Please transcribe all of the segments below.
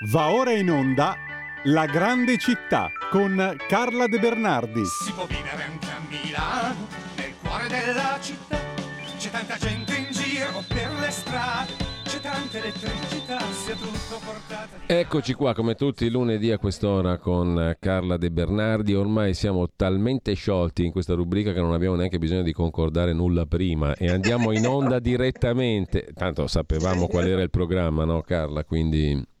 Va ora in onda La grande città con Carla De Bernardi. Si può vivere anche a Milano, nel cuore della città. C'è tanta gente in giro per le strade, c'è tanta elettricità, sia tutto portato. Eccoci qua come tutti i lunedì a quest'ora con Carla De Bernardi. Ormai siamo talmente sciolti in questa rubrica che non abbiamo neanche bisogno di concordare nulla prima e andiamo in onda direttamente. Tanto sapevamo qual era il programma, no Carla? Quindi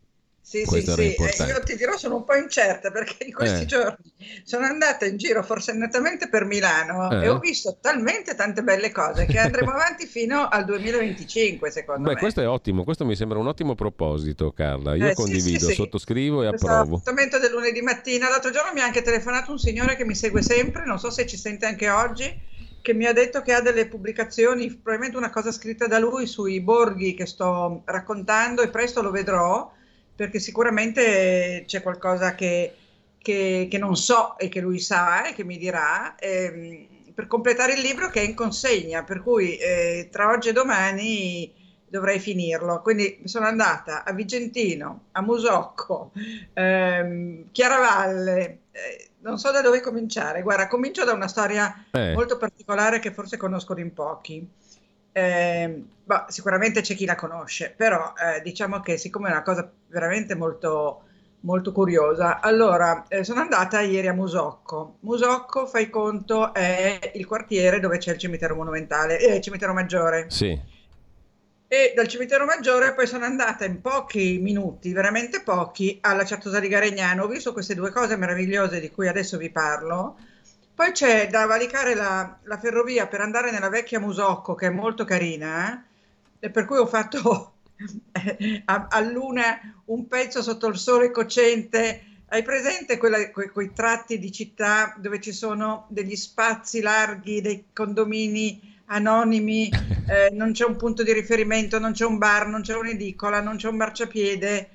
sì, Questo sì, sì. Eh, io ti dirò, sono un po' incerta perché in questi Eh. giorni sono andata in giro forsennatamente per Milano Eh. e ho visto talmente tante belle cose che andremo avanti fino al 2025, secondo Beh, me. questo è ottimo, questo mi sembra un ottimo proposito, Carla. Io Eh, condivido, sì, sì. sottoscrivo e Questo approvo. appuntamento del lunedì mattina. L'altro giorno mi ha anche telefonato un signore che mi segue sempre, non so se ci sente anche oggi, che mi ha detto che ha delle pubblicazioni, probabilmente una cosa scritta da lui sui borghi che sto raccontando e presto lo vedrò, perché sicuramente c'è qualcosa che, che- che non so e che lui sa e che mi dirà. ehm, per completare il libro che è in consegna, per cui eh, tra oggi e domani dovrei finirlo. Quindi sono andata a Vigentino, a Musocco, ehm, Chiaravalle, eh, non so da dove cominciare. Guarda, comincio da una storia Eh, molto particolare che forse conoscono in pochi. Eh, bah, sicuramente c'è chi la conosce, però eh, diciamo che siccome è una cosa veramente molto, molto curiosa, allora eh, sono andata ieri a Musocco. Musocco, fai conto, è il quartiere dove c'è il cimitero monumentale, eh, il cimitero maggiore. sì, E dal cimitero maggiore poi sono andata in pochi minuti, veramente pochi, alla Certosa di Garegnano. Ho visto queste due cose meravigliose di cui adesso vi parlo. Poi c'è da valicare la, la ferrovia per andare nella vecchia Musocco, che è molto carina, eh, e per cui ho fatto a, a luna un pezzo sotto il sole cocente. Hai presente quella- que- quei tratti di città dove ci sono degli spazi larghi, dei condomini anonimi, eh, non c'è un punto di riferimento, non c'è un bar, non c'è un'edicola, non c'è un marciapiede,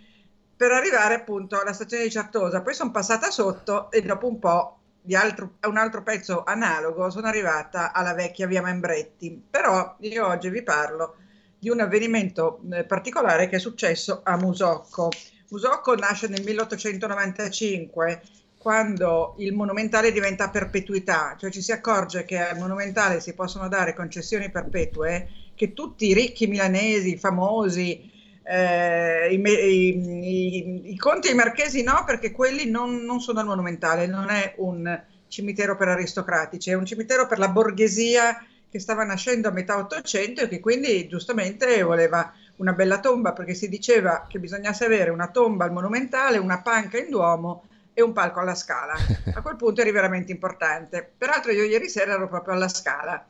per arrivare appunto alla stazione di Certosa. Poi sono passata sotto e dopo un po' altro, un altro pezzo analogo sono arrivata alla vecchia via Membretti. Però io oggi vi parlo di un avvenimento eh, particolare che è successo a Musocco. Musocco nasce nel 1895 quando il monumentale diventa perpetuità, cioè ci si accorge che al monumentale si possono dare concessioni perpetue che tutti i ricchi milanesi, famosi, eh, i, i- i- i conti e i marchesi no, perché quelli non, non sono al monumentale, non è un cimitero per aristocratici, è un cimitero per la borghesia che stava nascendo a metà Ottocento e che quindi giustamente voleva una bella tomba perché si diceva che bisognasse avere una tomba al monumentale, una panca in duomo e un palco alla scala. A quel punto eri veramente importante. Peraltro io ieri sera ero proprio alla scala,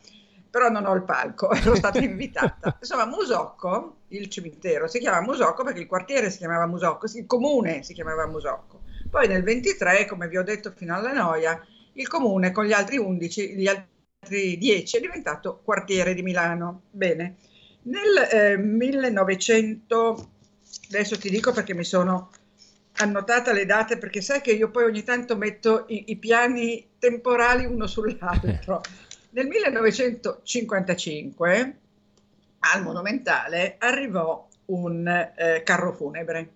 però non ho il palco, ero stata invitata. Insomma, Musocco, il cimitero, si chiama Musocco perché il quartiere si chiamava Musocco, il comune si chiamava Musocco. Poi nel 23, come vi ho detto fino alla noia, il comune con gli altri 11, gli altri 10 è diventato quartiere di Milano. Bene. Nel eh, 1900, adesso ti dico perché mi sono annotata le date, perché sai che io poi ogni tanto metto i, i piani temporali uno sull'altro. Nel 1955 al Monumentale arrivò un eh, carro funebre.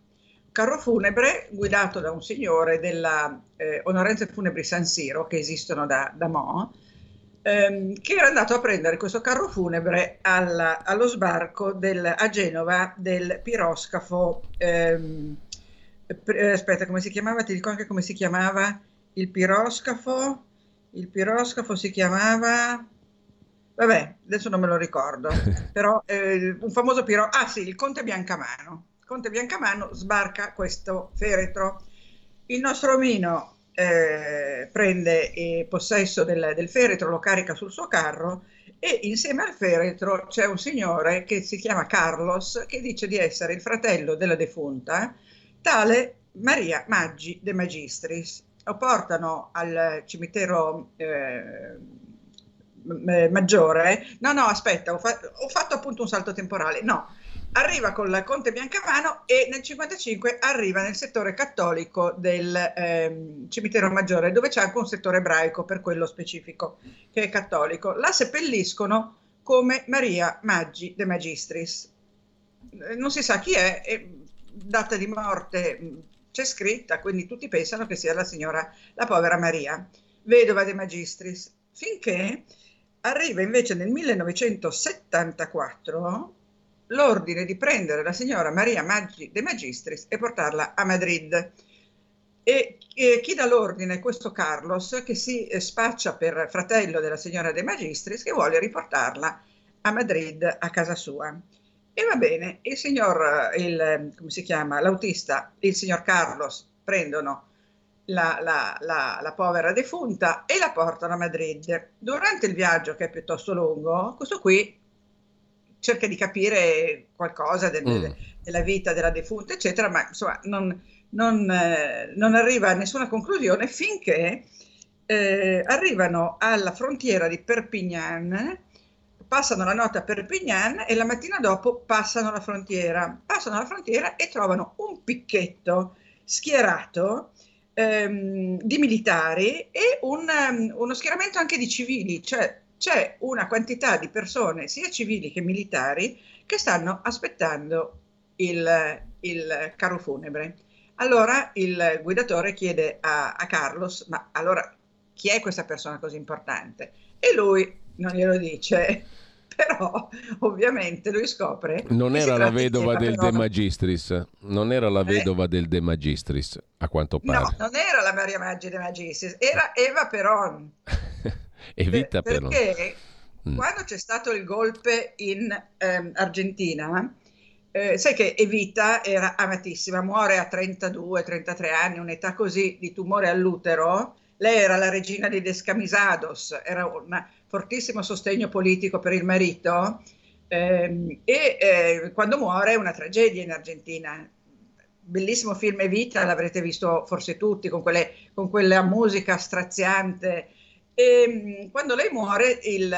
Carro funebre guidato da un signore della eh, Onorenze Funebri San Siro, che esistono da, da mo', ehm, che era andato a prendere questo carro funebre alla- allo sbarco del- a Genova del piroscafo. ehm, eh, aspetta, come si chiamava? Ti dico anche come si chiamava il piroscafo. Il piroscafo si chiamava. Vabbè, adesso non me lo ricordo, però eh, un famoso piro. Ah sì, il Conte Biancamano. Il Conte Biancamano sbarca questo feretro. Il nostro omino eh, prende eh, possesso del, del feretro, lo carica sul suo carro e insieme al feretro c'è un signore che si chiama Carlos che dice di essere il fratello della defunta, tale Maria Maggi de Magistris. Lo portano al cimitero eh, maggiore. No, no, aspetta, ho, fa- ho fatto appunto un salto temporale. No, arriva con la Conte Biancamano e nel 55 arriva nel settore cattolico del ehm, cimitero maggiore, dove c'è anche un settore ebraico per quello specifico, che è cattolico. La seppelliscono come Maria Maggi de Magistris. Eh, Non si sa chi è, e data di morte c'è scritta, quindi tutti pensano che sia la signora, la povera Maria, vedova de Magistris, finché arriva invece nel 1974 l'ordine di prendere la signora Maria Maggi de Magistris e portarla a Madrid. E, e chi dà l'ordine è questo Carlos che si eh, spaccia per fratello della signora De Magistris che vuole riportarla a Madrid a casa sua. E va bene, il signor, eh, il, come si chiama, l'autista, il signor Carlos prendono la, la, la, la, povera defunta e la portano a Madrid. Durante il viaggio, che è piuttosto lungo, questo qui cerca di capire qualcosa del, mm. della vita della defunta, eccetera, ma insomma non, non, eh, non arriva a nessuna conclusione finché eh, arrivano alla frontiera di Perpignan, passano la notte a Perpignan e la mattina dopo passano la frontiera. Passano la frontiera e trovano un picchetto schierato ehm, di militari e un, um, uno schieramento anche di civili, cioè c'è una quantità di persone, sia civili che militari, che stanno aspettando il, il carro funebre. Allora il guidatore chiede a, a, Carlos, ma allora chi è questa persona così importante? E lui non glielo dice, però ovviamente lui scopre... Non era la vedova del De Magistris, non era la eh? vedova eh? del De Magistris, a quanto pare. No, non era la Maria Maggi De Magistris, era Eva Peron. Evita per, Perché mm. quando c'è stato il golpe in ehm, Argentina, eh, sai che Evita era amatissima, muore a 32-33 anni, un'età così di tumore all'utero. Lei era la regina di Descamisados, era un fortissimo sostegno politico per il marito ehm, e eh, quando muore è una tragedia in Argentina. Bellissimo film Evita, l'avrete visto forse tutti, con, quelle, con quella musica straziante e ehm, quando lei muore, il,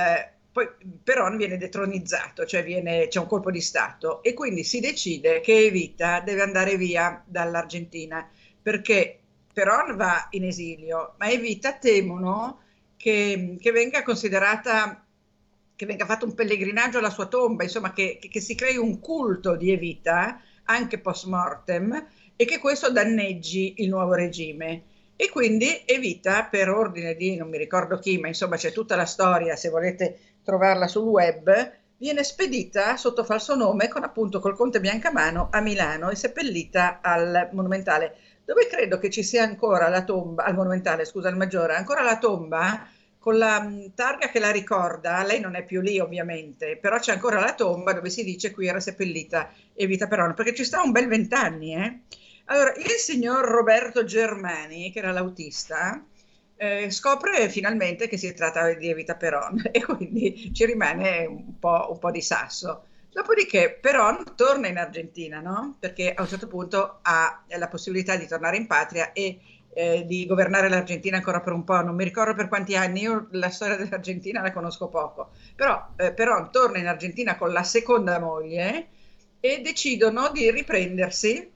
poi Peron viene detronizzato, cioè viene, c'è un colpo di Stato e quindi si decide che Evita deve andare via dall'Argentina perché Peron va in esilio, ma Evita temono che, che venga considerata che venga fatto un pellegrinaggio alla sua tomba, insomma che, che, che si crei un culto di Evita anche post mortem e che questo danneggi il nuovo regime. E quindi Evita per ordine di non mi ricordo chi, ma insomma c'è tutta la storia, se volete trovarla sul web, viene spedita sotto falso nome con appunto col conte Biancamano a Milano e seppellita al Monumentale, dove credo che ci sia ancora la tomba, al Monumentale, scusa, al Maggiore, ancora la tomba con la mm, targa che la ricorda, lei non è più lì ovviamente, però c'è ancora la tomba dove si dice qui era seppellita Evita Perón, perché ci sta un bel vent'anni, eh? Allora, il signor Roberto Germani, che era l'autista, eh, scopre finalmente che si tratta di Evita Peron e quindi ci rimane un po', un po', di sasso. Dopodiché Peron torna in Argentina, no? Perché a un certo punto ha la possibilità di tornare in patria e eh, di governare l'Argentina ancora per un po', non mi ricordo per quanti anni, io la storia dell'Argentina la conosco poco, però eh, Peron torna in Argentina con la seconda moglie e decidono di riprendersi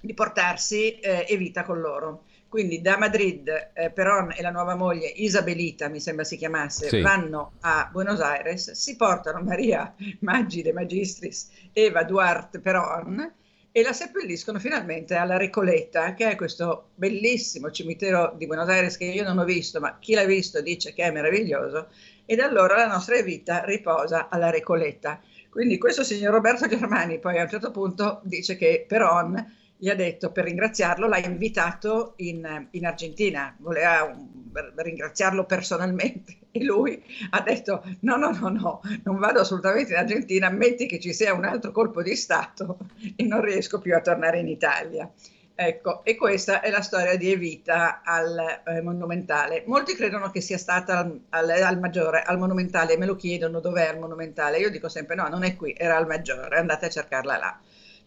di portarsi eh, Evita con loro. Quindi da Madrid eh, Peron e la nuova moglie Isabelita, mi sembra si chiamasse, sì. vanno a Buenos Aires, si portano Maria Maggi de Magistris, Eva Duarte Peron e la seppelliscono finalmente alla Recoleta, che è questo bellissimo cimitero di Buenos Aires che io non ho visto, ma chi l'ha visto dice che è meraviglioso. E da allora la nostra vita riposa alla Recoleta. Quindi questo signor Roberto Germani poi a un certo punto dice che Peron gli ha detto per ringraziarlo, l'ha invitato in, in Argentina, voleva un, ringraziarlo personalmente e lui ha detto no, no, no, no, non vado assolutamente in Argentina, ammetti che ci sia un altro colpo di Stato e non riesco più a tornare in Italia. Ecco, e questa è la storia di Evita al eh, Monumentale. Molti credono che sia stata al, al, al, Maggiore, al Monumentale, me lo chiedono dov'è il Monumentale. Io dico sempre no, non è qui, era al Maggiore, andate a cercarla là.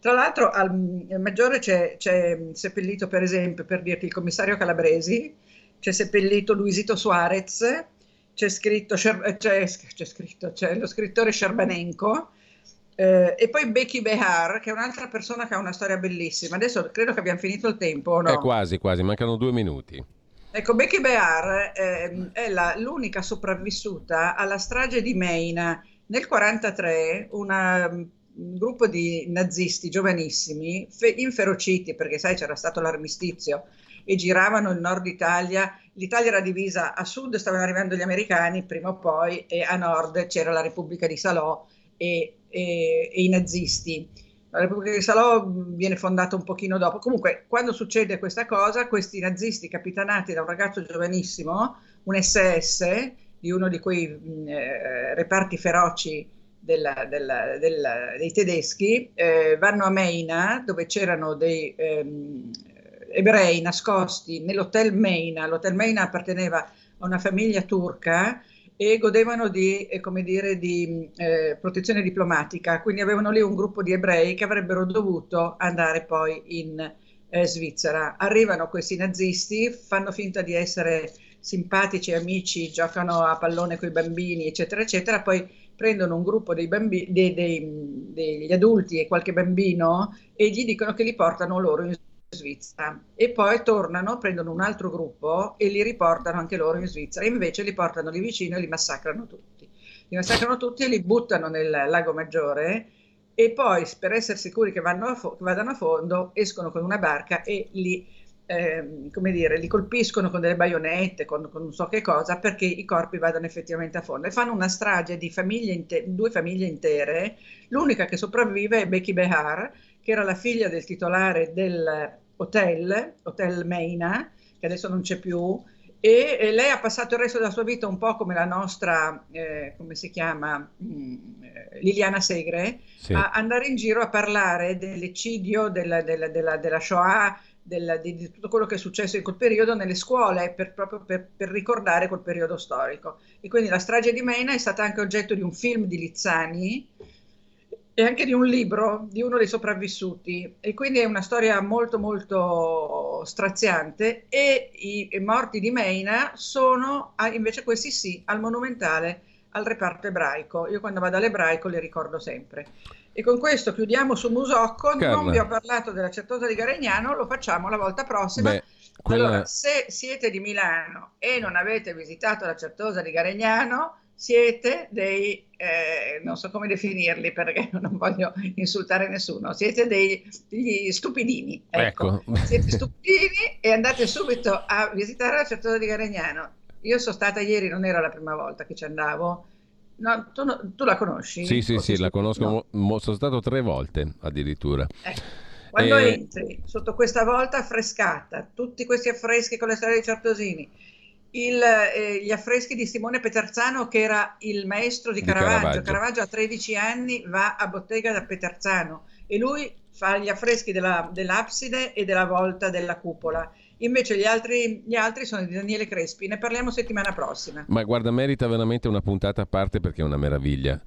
Tra l'altro al, Maggiore c'è, c'è, seppellito, per esempio, per dirti il commissario Calabresi, c'è seppellito Luisito Suarez, c'è scritto, c'è, c'è scritto, c'è lo scrittore Scerbanenko, eh, e poi Becky Behar, che è un'altra persona che ha una storia bellissima. Adesso credo che abbiamo finito il tempo, no? È quasi, quasi, mancano due minuti. Ecco, Becky Behar eh, è la, l'unica sopravvissuta alla strage di Meina nel 1943, una un gruppo di nazisti giovanissimi, fe- inferociti perché sai c'era stato l'armistizio e giravano il nord Italia. L'Italia era divisa a sud, stavano arrivando gli americani prima o poi, e a nord c'era la Repubblica di Salò e, e, e i nazisti. La Repubblica di Salò viene fondata un pochino dopo. Comunque, quando succede questa cosa, questi nazisti capitanati da un ragazzo giovanissimo, un SS, di uno di quei eh, reparti feroci della, della, della, dei tedeschi, eh, vanno a Meina, dove c'erano dei ehm, ebrei nascosti nell'hotel Meina. L'hotel Meina apparteneva a una famiglia turca e godevano di, eh, dire, di eh, protezione diplomatica, quindi avevano lì un gruppo di ebrei che avrebbero dovuto andare poi in eh, Svizzera. Arrivano questi nazisti, fanno finta di essere simpatici, amici, giocano a pallone con i bambini, eccetera, eccetera, poi prendono un gruppo dei bambini, dei, dei, degli adulti e qualche bambino e gli dicono che li portano loro in Svizzera e poi tornano, prendono un altro gruppo e li riportano anche loro in Svizzera, invece li portano lì vicino e li massacrano tutti. Li massacrano tutti e li buttano nel lago Maggiore e poi per essere sicuri che, a fo- che vadano a fondo escono con una barca e li, eh, come dire, li colpiscono con delle baionette, con, con, non so che cosa, perché i corpi vadano effettivamente a fondo. E fanno una strage di famiglie inte- due famiglie intere, l'unica che sopravvive è Becky Behar, che era la figlia del titolare del hotel, Hotel Meina, che adesso non c'è più, e, e, lei ha passato il resto della sua vita un po' come la nostra, eh, come si chiama, mh, mm, eh, Liliana Segre, sì. a andare in giro a parlare dell'eccidio, della, della, della, della Shoah, del, di, di, tutto quello che è successo in quel periodo nelle scuole per, proprio per, per, ricordare quel periodo storico. E quindi la strage di Meina è stata anche oggetto di un film di Lizzani e anche di un libro di uno dei sopravvissuti. E quindi è una storia molto molto straziante e i, i morti di Meina sono invece questi sì al monumentale al reparto ebraico. Io quando vado all'ebraico li ricordo sempre e con questo chiudiamo su Musocco Carla. non vi ho parlato della Certosa di Garegnano lo facciamo la volta prossima Beh, quella... allora se siete di Milano e non avete visitato la Certosa di Garegnano siete dei, eh, non so come definirli perché non voglio insultare nessuno, siete dei, degli stupidini. Ecco. ecco. Siete stupidini e andate subito a visitare la Certosa di Garegnano. Io sono stata ieri, non era la prima volta che ci andavo. No, tu, tu, la conosci? Sì, sì, sì, la conosco. No. Mo, sono stato tre volte addirittura. Eh. Quando e... entri sotto questa volta affrescata, tutti questi affreschi con le storie di Certosini, il, eh, gli affreschi di Simone Peterzano che era il maestro di, di Caravaggio. Caravaggio. Caravaggio a 13 anni va a bottega da Peterzano e lui fa gli affreschi della, dell'abside e della volta della cupola. Invece gli altri, gli altri, sono di Daniele Crespi, ne parliamo settimana prossima. Ma guarda, merita veramente una puntata a parte perché è una meraviglia.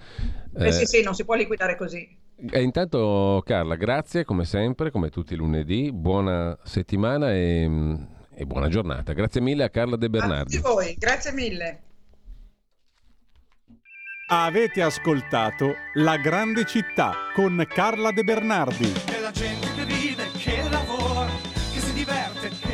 Eh, eh sì, sì, non si può liquidare così. E intanto Carla, grazie come sempre, come tutti i lunedì, buona settimana e e buona giornata. Grazie mille a Carla De Bernardi. A voi, grazie mille. Avete ascoltato La grande città con Carla De Bernardi. È la gente che vive,